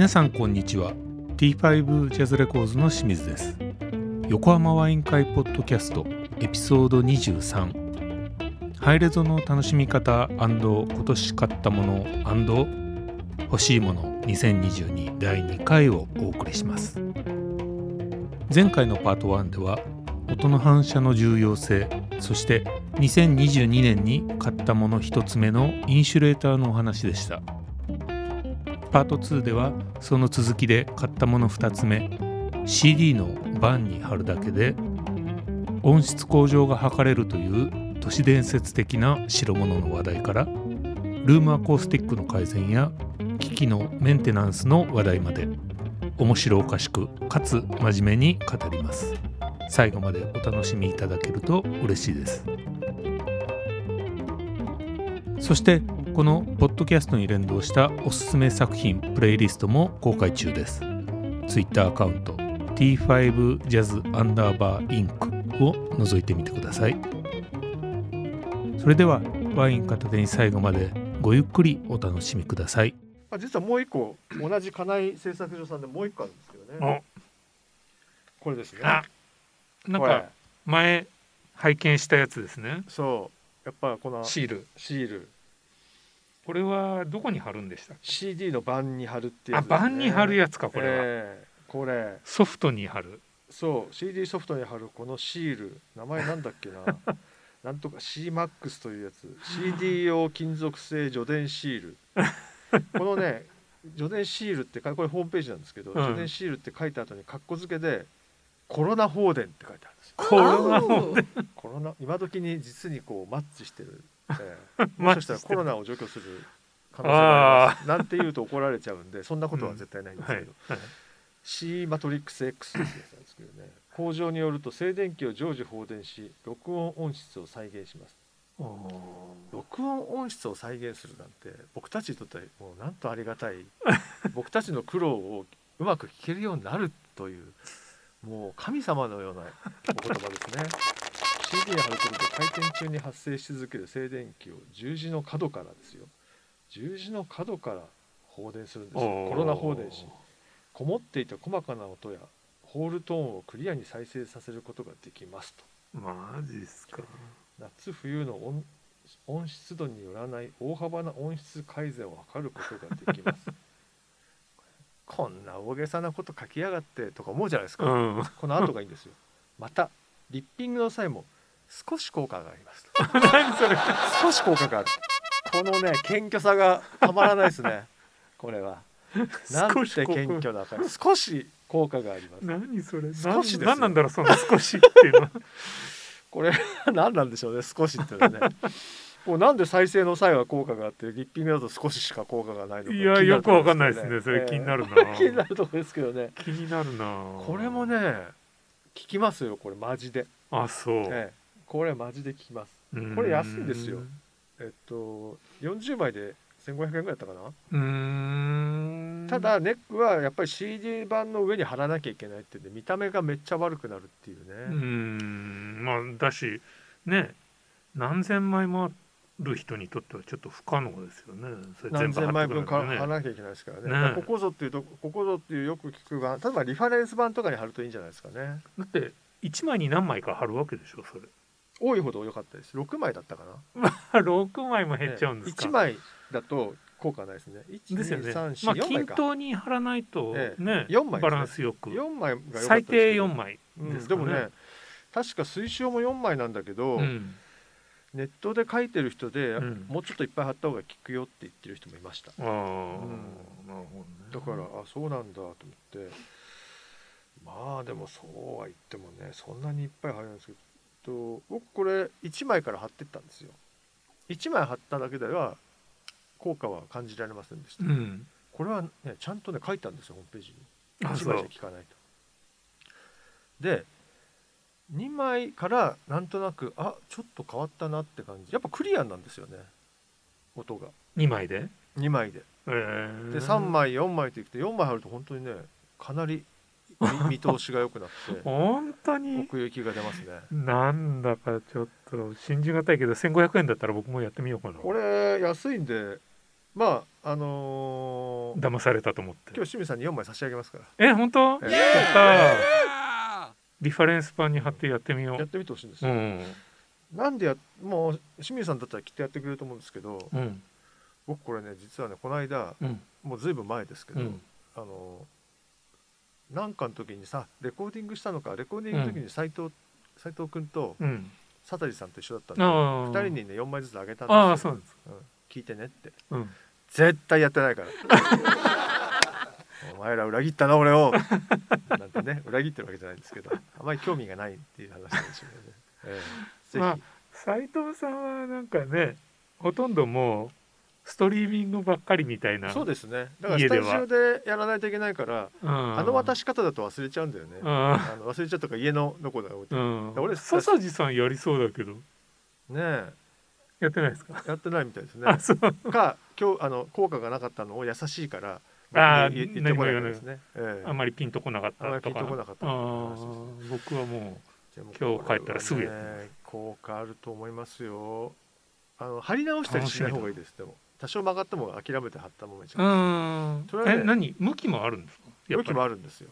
皆さんこんにちは。T5 ジャズレコーズの清水です。横浜ワイン会ポッドキャストエピソード23ハイレゾの楽しみ方今年買ったもの欲しいもの2022第2回をお送りします。前回のパート1では音の反射の重要性そして2022年に買ったもの1つ目のインシュレーターのお話でした。パート2ではその続きで買ったもの2つ目 CD のバンに貼るだけで音質向上が図れるという都市伝説的な代物の話題からルームアコースティックの改善や機器のメンテナンスの話題まで面白おかしくかつ真面目に語ります。最後までお楽しみいただけると嬉しいです。そしてこのポッドキャストに連動したおすすめ作品プレイリストも公開中です。Twitter アカウント T5Jazz アンダーバーインクを覗いてみてください。それではワイン片手に最後までごゆっくりお楽しみください。あ実はもう一個同じ金井製作所さんでもう一個あるんですけどね。これですね。あ。なんか前拝見したやつですね。そう。やっぱこのシール。シールこれはどこに貼るんでした CD の版に貼るっていう、ね、あ版に貼るやつかこれは、えー、これ。ソフトに貼る。そう CD ソフトに貼るこのシール。名前なんだっけな？なんとか CMAX というやつ。CD 用金属製除電シール。このね除電シールってこれホームページなんですけど、うん、除電シールって書いた後に括弧付けでコロナ放電って書いてあるんですコロナ放電。コロナ今時に実にこうマッチしてるえー、もしかしたらコロナを除去する可能性があります。なんて言うと怒られちゃうんでそんなことは絶対ないんですけど、うんはい。はい、C マトリックス X ってやつなんですけどね。工場によると静電気を常時放電し録音音質を再現します。録音音質を再現するなんて僕たちにとってはもうなんとありがたい。僕たちの苦労をうまく聞けるようになるというもう神様のようなお言葉ですね CD に貼ることで回転中に発生し続ける静電気を十字の角からですよ。十字の角から放電するんですよ。コロナ放電しこもっていた細かな音やホールトーンをクリアに再生させることができますと。マジっすか。夏冬の音音質度によらない大幅な音質改善を図ることができます。こんな大げさなこと書きやがってとか思うじゃないですか、うん、この後がいいんですよ。またリッピングの際も少し効果があります。何それ少し効果がある。このね謙虚さがたまらないですね。これは。なんて謙虚だか。ら少し効果があります。何それ？少し何なんだろうその少しっていうの。これ何なんでしょうね少しっていうのはね。もうなんで再生の際は効果があってリッピングだと少ししか効果がないのかいやよくわかんないですね。それ気になるな、えー、気になる とこですけどね。気になるな。これもね聞きますよこれマジで。あそう、えーこれマジで効きます。これ安いんですよ。えっと40枚で1500円ぐらいだったかな。ただネックはやっぱり CD 版の上に貼らなきゃいけないっていうんで見た目がめっちゃ悪くなるっていうね。うん。まあだしね何千枚もある人にとってはちょっと不可能ですよね。何千枚分貼らなきゃいけないですからね、ね、ここぞっていうとここぞっていうよく聞く版。例えばリファレンス版とかに貼るといいんじゃないですかね。だって1枚に何枚か貼るわけでしょそれ多いほど良かったです。6枚だったかな。6枚も減っちゃうんですか、ね、1枚だと効果ないですね。1ですよね。まあ均等に貼らないとね、え。え、4枚、ね、バランスよく。4枚が最低4枚で、ね。うん、でもね確か推奨も4枚なんだけど、うん、ネットで書いてる人で、うん、もうちょっといっぱい貼った方が効くよって言ってる人もいました。あ、うん、なるほど、ね、だからあそうなんだと思って。まあでもそうは言ってもねそんなにいっぱい貼るんですけどと僕これ1枚から貼ってったんですよ。1枚貼っただけでは効果は感じられませんでした、うん、これはねちゃんとね書いたんですよホームページに。1枚じゃ効かないと。で2枚からなんとなくあちょっと変わったなって感じ。やっぱクリアなんですよね。音が。2枚で？2枚で、えー、で3枚4枚っていくと4枚貼ると本当にねかなり 見通しが良くなって本当に？奥行きが出ますね。なんだかちょっと信じがたいけど1500円だったら僕もやってみようかな。これ安いんでまああのー、騙されたと思って。今日清水さんに4枚差し上げますから。え本当、えやったー。リファレンスパンに貼ってやってみよう。やってみてほしいんですよ、うん。なんでやもう清水さんだったらきっとやってくれると思うんですけどうん。僕これね実はねこの間うん。もうずいぶん前ですけど、うん。あのなんかの時にさレコーディングしたのかレコーディングの時に斉藤斉藤君とうん。佐藤さんと一緒だったんで、あ2ー人にね4枚ずつあげたんですよ。ですうん。聞いてねって。うん。絶対やってないから。お前ら裏切ったな俺を。なんてね裏切ってるわけじゃないんですけどあまり興味がないっていう話なんですよね、ええ。ぜひ、まあ斉藤さんはなんかねほとんどもうストリーミングばっかりみたいなそうですね。だからスタジオでやらないといけないからうん。あの渡し方だと忘れちゃうんだよね。うん。あの忘れちゃったとか家のどこだろうってうん。俺笹地さんやりそうだけど。ねえ。やってないですか？やってないみたいですね。か今日あの効果がなかったのを優しいからあ言言ってこないですね、ええ。あんまりピンとこなかったとか。ンとこなかったあー僕はもでも今日帰ったらすぐやこれはね効果あると思いますよ。あの貼り直したりしない方がいいですでも多少曲がっても諦めて貼ったままにしううん。それはね。え何？向きもあるんですか？向きもあるんですよ。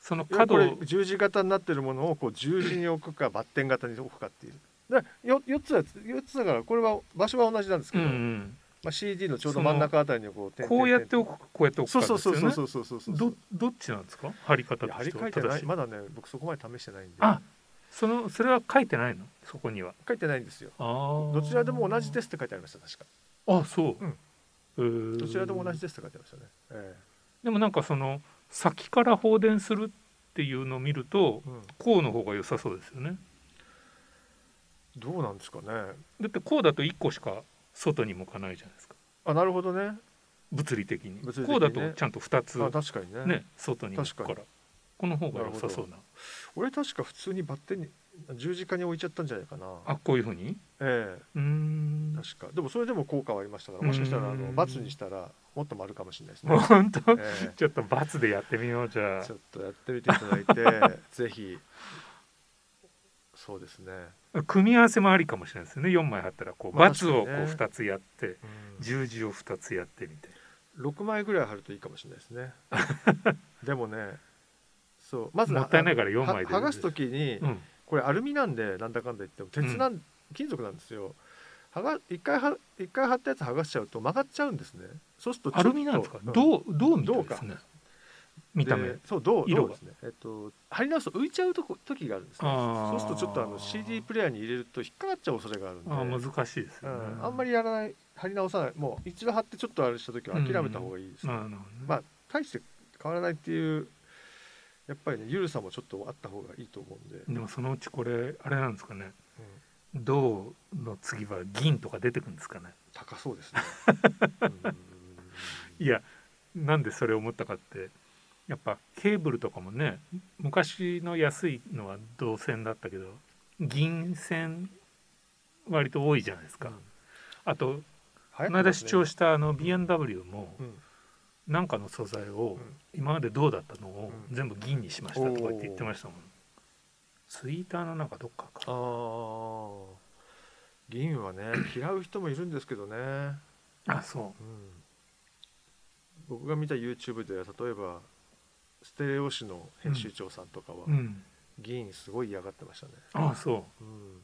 その角を十字型になってるものをこう十字に置くかバッテン型に置くかっていう。でよ4つは4つだからこれは場所は同じなんですけうんど、うん。まあ、CD のちょうど真ん中あたりにこうこうやっておくかこうやっておくかそうそうそうそうそうそうそうどどっちなんですか貼り方としては正しいまだね僕そこまで試してないんであそのそれは書いてないのそこには書いてないんですよどちらでも同じですって書いてありました確かあそう、うん。えー。どちらでも同じですって書いてましたね、えでもなんかその先から放電するっていうのを見るとえうん、こうの方が良さそうですよね。どうなんですかね。だってこうだと1個しか外に向かないじゃないですか。あなるほどね。物理的に。ね。こうだとちゃんと2つあ確かにね。ね外に向くから。この方が良さそうな。俺確か普通にバッテンに十字架に置いちゃったんじゃないかな。あこういうふうに？えうーん。え確か。でもそれでも効果はありましたからもしかしたらあのうん×にしたらもっと丸かもしれないですもうね、本当？えちょっと罰でやってみようじゃあ。えちょっとやってみていただいて ぜひ。そうですね、組み合わせもありかもしれないですよね。4枚貼ったらこうまあ×をこう確かにね。2つやってうん。十字を2つやってみて。6枚ぐらい貼るといいかもしれないですね。でもねそうまずもったいないから4枚では剥がす時に、うんこれアルミなんでなんだかんだ言っても鉄なん、金属なんですよ。剥が一回は一回貼ったやつ剥がしちゃうと曲がっちゃうんですね。そうするとアルミなんですか？うん。銅銅みたいですね。見た目。でそう銅色ですね。えっと貼り直すと浮いちゃうとこ時があるんですね。そうするとちょっとあの CD プレイヤーに入れると引っかかっちゃう恐れがあるんで。あー難しいですよね。うん、あんまりやらない貼り直さない。もう一度貼ってちょっとあれした時は諦めた方がいいです、ね。なるほどね。まあ大して変わらないっていうやっぱりね緩さもちょっとあった方がいいと思うんで、でもそのうちこれあれなんですかね。銅の次は銀とか出てくるんですかね。高そうですね。う んいやなんでそれを思ったかってやっぱケーブルとかもね昔の安いのは銅線だったけど銀線割と多いじゃないですか、あと流行ってこの間視聴したあの B&W もうんなんかの素材をうん。今まで銅だったのをうん。全部銀にしましたとか言って言ってましたもん。ツイッターの中どっかか。あー。銀はね 嫌う人もいるんですけどね、あそう。ん、僕が見た YouTube では例えばステレオ誌の編集長さんとかはううん。銀すごい嫌がってましたね、あそう。うん、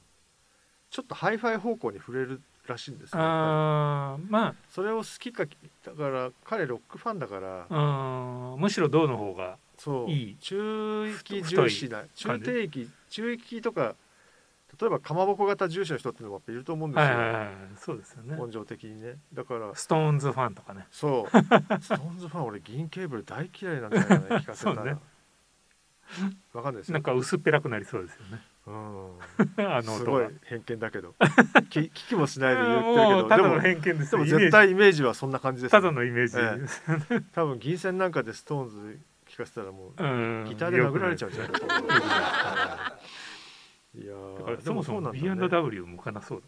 ちょっとハイファイ方向に振れるらしいんですよやっぱあー。まりそれを好きかだから彼ロックファンだから。むしろ銅の方がそう。いい。中域重視な中低域中域とか例えばかまぼこ型重視の人っていうのもやっぱいると思うんですよ、はいはいはいそうですよね。根性的にね。だから。ストーンズファンとかね。そう。ストーンズファン俺銀ケーブル大嫌いなんだよね聞かせたら、ね。わかんないですよ。なんか薄っぺらくなりそうですよねうん。あのすごい偏見だけど。き聞きもしないで言ってるもうただのけどでも偏見です。でも絶対イメージ。はそんな感じですたね、だのイメージ。えです多分銀線なんかでストーンズ聞かせたらもううん。ギターで殴られちゃうんじゃないかと思う。い。いやだからーそもそも B&W 向かなそう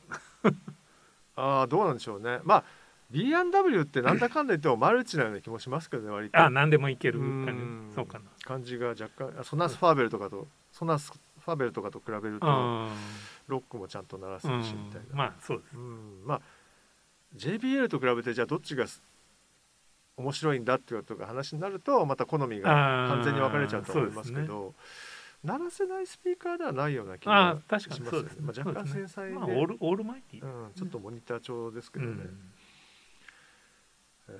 ああどうなんでしょうね。まあ B&W ってなんだかんだ言ってもマルチなような気もしますけどね割と。だあ何でもいけるうん。感じそうかな。感じが若干あソナースファーベルとかとソナースファーベルとかと比べるとあロックもちゃんと鳴らせるしみたいん。な、まあそうです。うん。まあ JBL と比べてじゃあどっちが面白いんだっていうとか話になるとまた好みが完全に分かれちゃうと思いますけど、鳴らせないスピーカーではないような気がしますよね。まあ、若干繊細で、まあ、オールオールマイティ、うん、ちょっとモニター調ですけどね。うん。え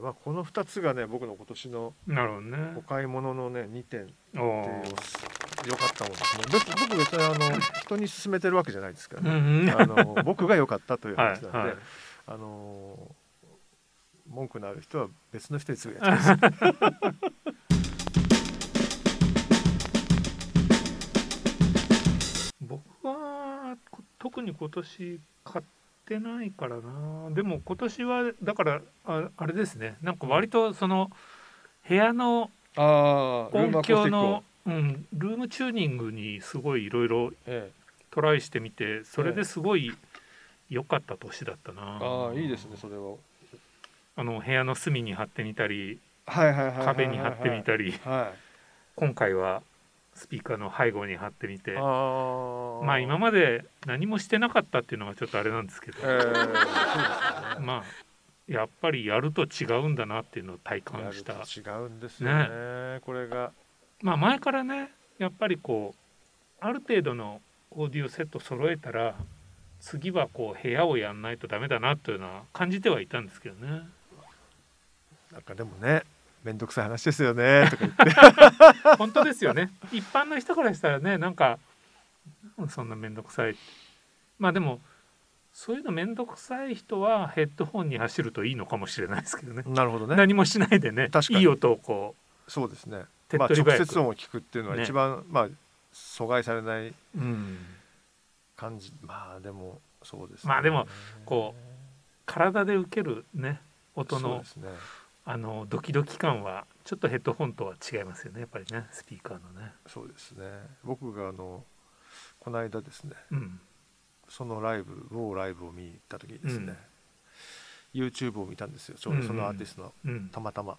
ーまあ、この2つがね僕の今年のお買い物のね2点でよかったもんですね僕別にあの人に勧めてるわけじゃないですからね、うん、あの僕が良かったという話なんで、はいはい、あの文句のある人は別の人にすぐやってます 僕は特に今年買ってないからな。でも今年はだからああれですね。なんか割とその部屋の音響のうん、ルームチューニングにすごいいろいろトライしてみてそれですごい良かった年だったな、ああいいですねそれは。あの部屋の隅に貼ってみたり壁に貼ってみたり、はい、今回はスピーカーの背後に貼ってみて。まあ今まで何もしてなかったっていうのがちょっとあれなんですけど、えー、まあやっぱりやると違うんだなっていうのを体感した。違うんですよね、ね、これがまあ前からねやっぱりこうある程度のオーディオセット揃えたら次はこう部屋をやんないとダメだなというのは感じてはいたんですけどね。なんかでもね面倒くさい話ですよねとか言って。本当ですよね。一般の人からしたらねなんかそんな面倒くさい。まあでもそういうの面倒くさい人はヘッドホンに走るといいのかもしれないですけどね。なるほどね。何もしないでねいい音をこう。そうですねまあ、直接音を聞くっていうのは一番、ね、まあ阻害されない感じ、うん、まあでもそうです、ね、まあでもこう体で受けるね音の、ね、あのドキドキ感はちょっとヘッドホンとは違いますよね。やっぱりねスピーカーのね。そうですね。僕があのこの間ですね、うん、そのライブ某ライブを見に行った時にですね、うん、YouTube を見たんですよ。ちょうどそのアーティストの、うん、たまたま、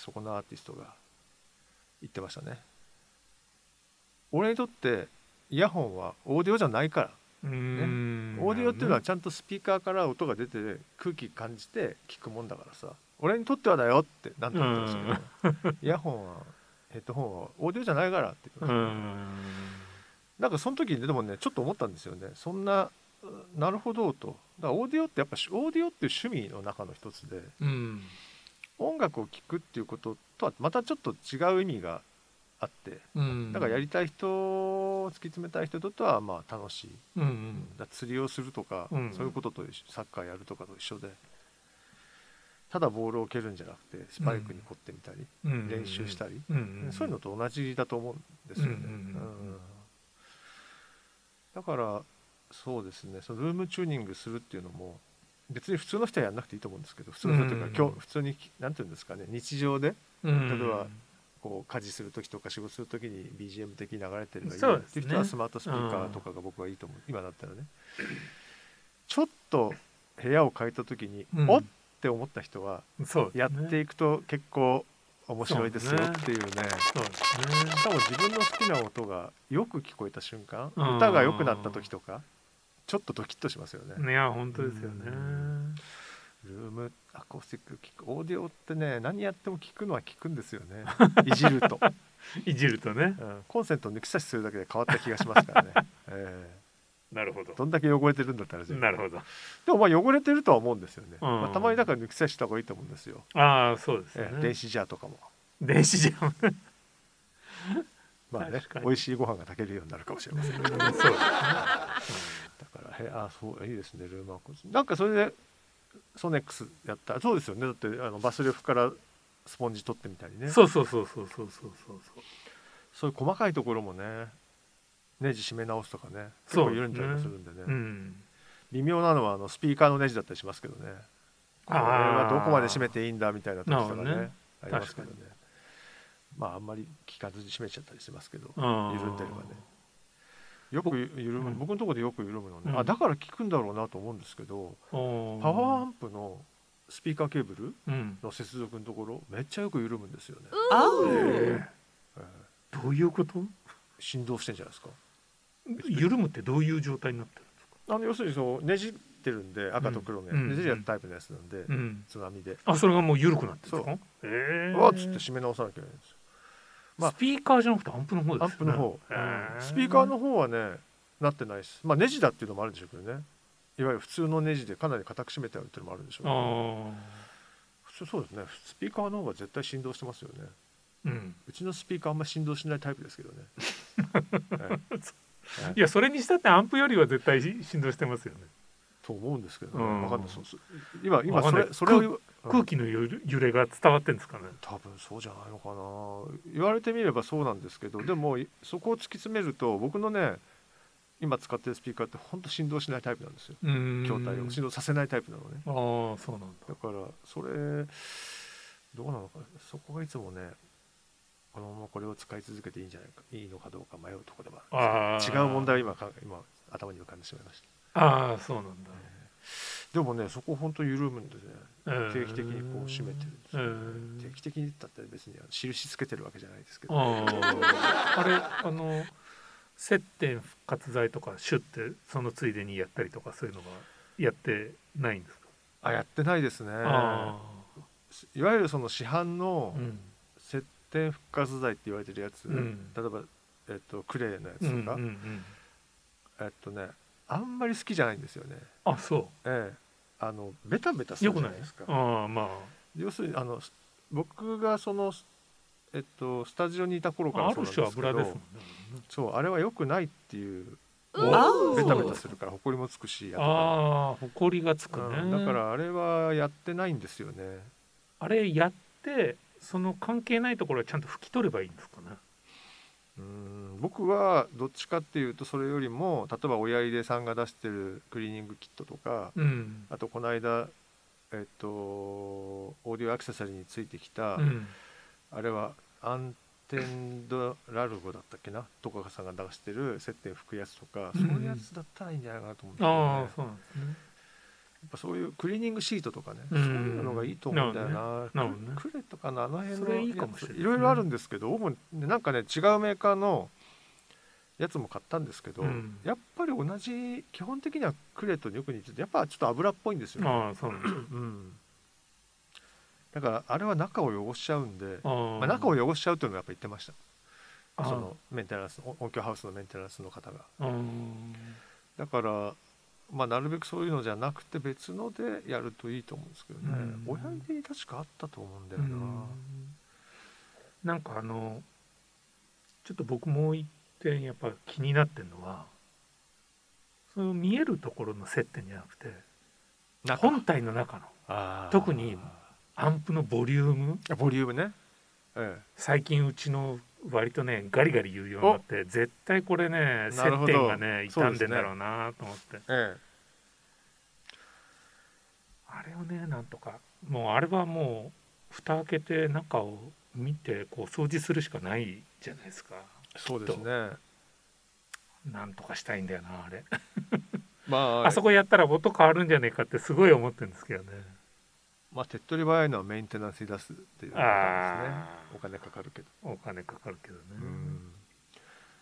そこのアーティストが言ってましたね。俺にとってイヤホンはオーディオじゃないから。ね、オーディオっていうのはちゃんとスピーカーから音が出て空気感じて聞くもんだからさ。俺にとってはだよって何と言ってましたけど、イヤホンはヘッドホンはオーディオじゃないからって言ってました。なんかその時にでもねちょっと思ったんですよね。そんななるほどと。だからオーディオってやっぱオーディオっていう趣味の中の一つで、うん、音楽を聴くっていうこととはまたちょっと違う意味があって、うん、だからやりたい人突き詰めたい人とはまあ楽しい、うんうん、だ釣りをするとか、うん、そういうこととサッカーやるとかと一緒で。ただボールを蹴るんじゃなくてスパイクに凝ってみたり、うん、練習したり、うんうん、そういうのと同じだと思うんですよね。だからそうですね。そのルームチューニングするっていうのも別に普通の人はやんなくていいと思うんですけど普通の人というか、今日普通に何て言うんですかね日常で、例えばこう家事する時とか仕事する時に BGM 的に流れてるのがいいっていう人はスマートスピーカーとかが僕はいいと思う、今だったらね。ちょっと部屋を変えた時に、おって思った人はやっていくと結構面白いですよっていうね。そうですね。しかも自分の好きな音がよく聞こえた瞬間歌が良くなった時とかちょっとドキッとしますよね。いや本当ですよね。ルームアコースティック聞く。オーディオってね何やっても聞くのは聞くんですよね。いじると。いじるとね、うん、コンセント抜き差しするだけで変わった気がしますからね、えー、なるほど。どんだけ汚れてるんだったらなるほど。でもまあ汚れてるとは思うんですよね、うん、まあ、たまにだから抜き差しした方がいいと思うんですよ。ああそうですね、えー、電子ジャーとかも。電子ジャーまあね美味しいご飯が炊けるようになるかもしれません。けど、ね、そうですね、だからへあそういいですねルーマーコなんかそれでソネックスやった。そうですよね。だってあのバスレフからスポンジ取ってみたりね。そうそうそうそうそうそうそうそう。いう細かいところもねネジ締め直すとかね結構緩んじゃいするんでね、ねうん、微妙なのはあのスピーカーのネジだったりしますけどね。これはどこまで締めていいんだみたいな時とかねね。ありますけどね。まああんまり聞かずに締めちゃったりしますけど緩んでればねよく緩む、僕のところでよく緩むのね、うん、あだから効くんだろうなと思うんですけど、パワーアンプのスピーカーケーブルの接続のところ、めっちゃよく緩むんですよね。えー、どういうこと？振動してんじゃないですか。緩むってどういう状態になってるんですか？あの要するにそのネジってるんで赤と黒ね、うん。ねじれたタイプのやつなんで、うん。津波で。あそれがもう緩くなってるんですか？そう。ええうわっつって締め直さなきゃいけないんですよまあスピーカーじゃなくてアンプの方ですよね。アンプの方、スピーカーの方はねなってないです。まあネジだっていうのもあるんでしょうけどね。いわゆる普通のネジでかなり硬く締めてあるっていうのもあるんでしょうけど。あ普通そうですね。スピーカーの方が絶対振動してますよね。あうん。うちのスピーカーあんま振動しないタイプですけどね、え えいやそれにしたってアンプよりは絶対振動してますよね。と思うんですけどね、うん。わかんない。そうそう。今今それそれを空気の揺れが伝わってんですかね。多分そうじゃないのかな。言われてみればそうなんですけど でもいそこを突き詰めると僕のね今使ってるスピーカーって本当振動しないタイプなんですよ。うん。筐体を振動させないタイプなのね。ああそうなんだ。だからそれどうなのかそこがいつもねこのままこれを使い続けていいんじゃないかいいのかどうか迷うところでもあるああ違う問題を今か今頭に浮かんでしまいました。ああそうなんだでもねそこ本当緩むんでね。うん定期的にこう締めてるんですよ、うん定期的にだったら別に印つけてるわけじゃないですけど、ああ。あれあの接点復活剤とかシュッてそのついでにやったりとかそういうのがやってないんですか？あやってないですね。あいわゆるその市販あのうん。接点復活剤って言われてるやつ、うん。例えば、えっと、クレーのやつうんとか、うんうん。えっとねあんまり好きじゃないんですよねあそええ。あのベタベタするうよくないじゃないですか。ああま要するにあの僕がそのえっとスタジオにいた頃かああらそうる種なんですけど油ですもんね。そうあれは良くないっていうおベタベタするから埃もつくし後かああ埃がつくらね、うんだからあれはやってないんですよね。あれやってその関係ないところはちゃんと拭き取ればいいんですかねうん僕はどっちかっていうとそれよりも例えば親入れさんが出してるクリーニングキットとかうん。あとこの間えっとオーディオアクセサリーについてきた、うん。あれはアンテンドラルゴだったっけな？とかさんが出してる接点拭くやつとか、うん。そういうやつだったらいいんじゃないかなと思うんですよねああそうなんですね。やっぱそういうクリーニングシートとかね、うん。そういうのがいいと思うんだよな。なるほどね。ククレとかのあの辺のいいかもしれない。やついろいろあるんですけど、主になんかね違うメーカーのやつも買ったんですけど、うん。やっぱり同じ基本的にはクレとよく似ててやっぱちょっと油っぽいんですよ、ああそうなんですうん。だからあれは中を汚しちゃう。んで、まあ、中を汚しちゃうっていうのはやっぱ言ってました。そのメンテナンス音音響ハウスのメンテナンスの方が。うんだから、まあ、なるべくそういうのじゃなくて別のでやるといいと思うんですけどね、うん。親指に確かあったと思うんだよな、うん。なんかあのちょっと僕もう一点やっぱ気になってるのはその見えるところの接点じゃなくて中。本体の中の特にアンプのボリューム。ボリュームね、え。最近うちの割とねガリガリ言うようになって絶対これね接点がね傷んでんだろうなと思って、ええ。あれをねなんとかもうあれはもう蓋開けて中を見てこう掃除するしかないじゃないですか。えそうですね。なんとかしたいんだよなあれ。まあ あそこやったら音変わるんじゃねえかってすごい思ってるんですけどねまあ手っ取り早いのはメンテナンスに出すっていうのがですね。あー。お金かかるけど、お金かかるけどね、うん。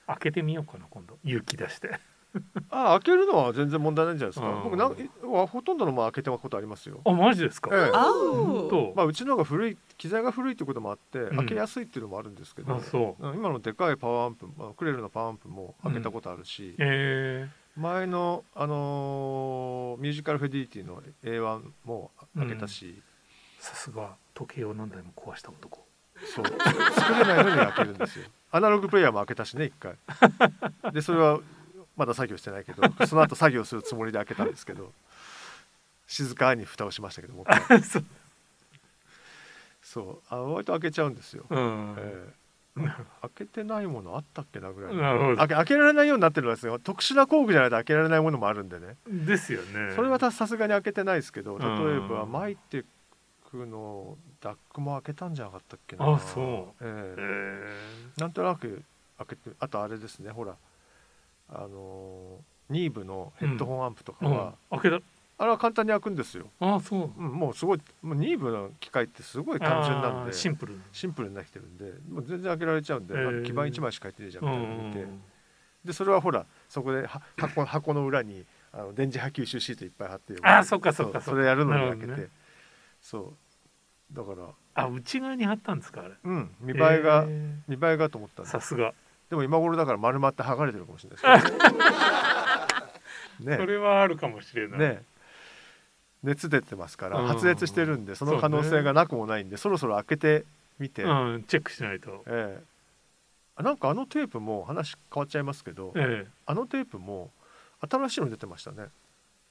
開けてみようかな今度。勇気出して。ああ開けるのは全然問題ないんじゃないですか、うん。僕なんほとんどのもの開けてたことありますよ、あマジですか、ええ。本当、まあ、うちの方が古い機材が古いっていうこともあって、ん。開けやすいっていうのもあるんですけど、あそう。うん今のでかいパワーアンプ、まあ、クレルのパワーアンプも開けたことあるし、え前の、あのーミュージカルフェディリティの A1 も開けたし、ー、さすが時計を何台も壊した男。そう。作れないのに開けるんですよ。アナログプレイヤーも開けたしね一回。でそれはまだ作業してないけどその後作業するつもりで開けたんですけど。静かに蓋をしましたけども そう。あ割と開けちゃうんですよ、うん、ええ 開けてないものあったっけなぐらいなるほど。開け開けられないようになってるんですよ特殊な工具じゃないと開けられないものもあるんでね。ですよね。それはたさすがに開けてないですけど例えばうんマイテクのダックも開けたんじゃなかったっけな。あそう。ええ。え。ーなんとなく開けてあとあれですねほらあのーニーブのヘッドホンアンプとかは、うん、開けあれは簡単に開くんですよ、たあそう。うん、もうすごいもうニーブの機械ってすごい単純なんあでーシンプルシンプルになってるんでもう全然開けられちゃうんで、へー。基板1枚しか入ってねえじゃんみたいなの見て、うん。でそれはほらそこでは箱箱の裏にああの電磁波吸収シートいっぱい貼ってあそっかそっかそれやるのに開けて、ね、そう。だから。あ内側に貼ったんですかあれ。うん見栄えが、見栄えがと思ったさすが。でも今頃だから丸まって剥がれてるかもしれないです ねそれはあるかもしれない。ね熱出てますから発熱してるんでその可能性がなくもないんでそろそろ開けてみて、うん、チェックしないと、ええ、なんかあのテープも話変わっちゃいますけど、ええ、あのテープも新しいの出てましたね。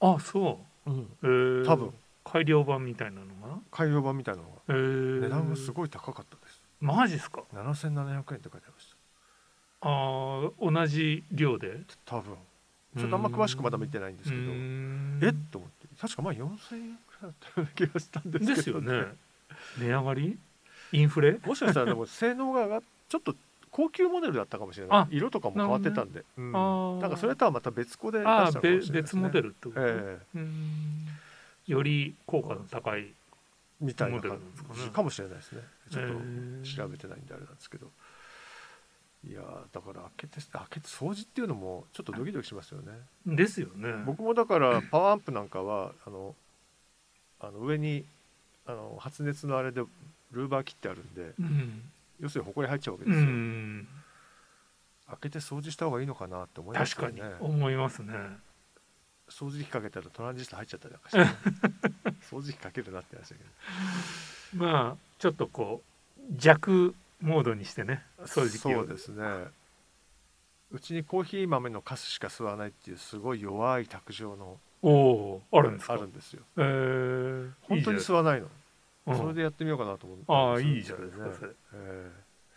あそう、うん。え。ー、多分。改良版みたいなのが？改良版みたいなのが、え。ー、値段がすごい高かったです。マジっすか？7700円って書いてありました。あ同じ量で？多分。ちょっとあんま詳しくまだ見てないんですけど。えっ？と思って確かまあ4000円くらいだったような気がしたんですけど、ね、ですよね。値上がり？インフレ？もしかしたらでも性能がちょっと高級モデルだったかもしれない。色とかも変わってたんで、ね。うん、なんかそれとはまた別個で出したかもしれない、ね、別モデルってこと、えー、より効果の高いみたいな感じ、ね、かもしれないですね。ちょっと調べてないんであれなんですけど、いやだから開けて開けて掃除っていうのもちょっとドキドキしますよね。ですよね。僕もだからパワーアンプなんかはあのあの上にあの発熱のあれでルーバー切ってあるんで、うん、要するに埃入っちゃうわけですよ、うん、開けて掃除した方がいいのかなって思いますね。確かに思いますね。掃除機かけたらトランジスタ入っちゃったりなんかして 掃除機かけるなって話だけど。まあちょっとこう弱モードにしてね掃除機を。そうですね。うちにコーヒー豆のカスしか吸わないっていうすごい弱い卓上のおおあるんですか？あるんですよ、えー、本当に吸わないの。それでやってみようかなと思って。ああいいじゃないですかそれ、え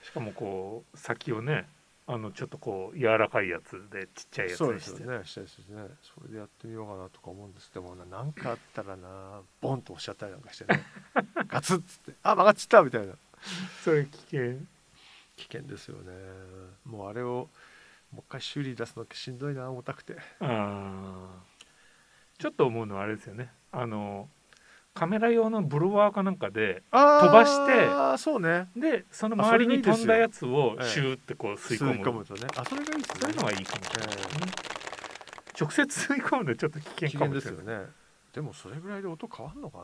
ー、しかもこう先をねあのちょっとこう柔らかいやつでちっちゃいやつにして。そうですね。したいですね。それでやってみようかなとか思うんです。でも何かあったらなボンと押しちゃったりなんかしてね。ガツッつってあ曲がっちったみたいな それ危険。危険ですよね。もうあれをもう一回修理出すのしんどいな重たくて。あちょっと思うのはあれですよね。あのカメラ用のブロワーかなんかで飛ばしてあそうね。でその周りに飛んだやつをシューってこう吸い込む,、吸い込むとね。あそれがいいですね。そういうのがいいかもしれないですね、直接吸い込むのちょっと危険かもしれない。ですよね。でもそれぐらいで音変わんのかな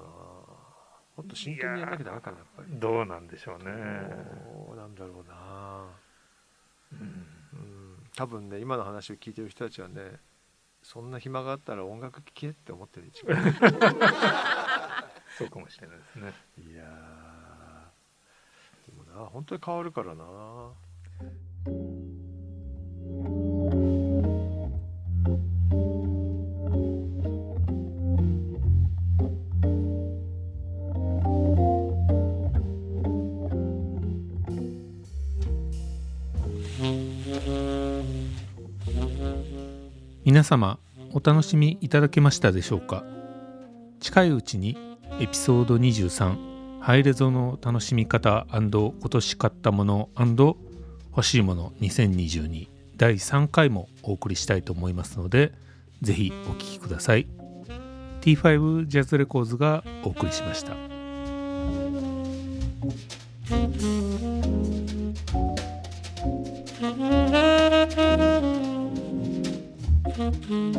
もっと真剣にやらなきゃダメかなやっぱり。どうなんでしょうね。どうなんだろうな。うん、うん、多分ね今の話を聞いてる人たちはねそんな暇があったら音楽聴けって思ってる一番 そうかもしれないですね。いやでもな本当に変わるからな皆様お楽しみいただけましたでしょうか？近いうちにエピソード23ハイレゾの楽しみ方今年買ったもの欲しいもの2022第3回もお送りしたいと思いますのでぜひお聴きください。T5 ジャズレコーズがお送りしました。Mm-hmm.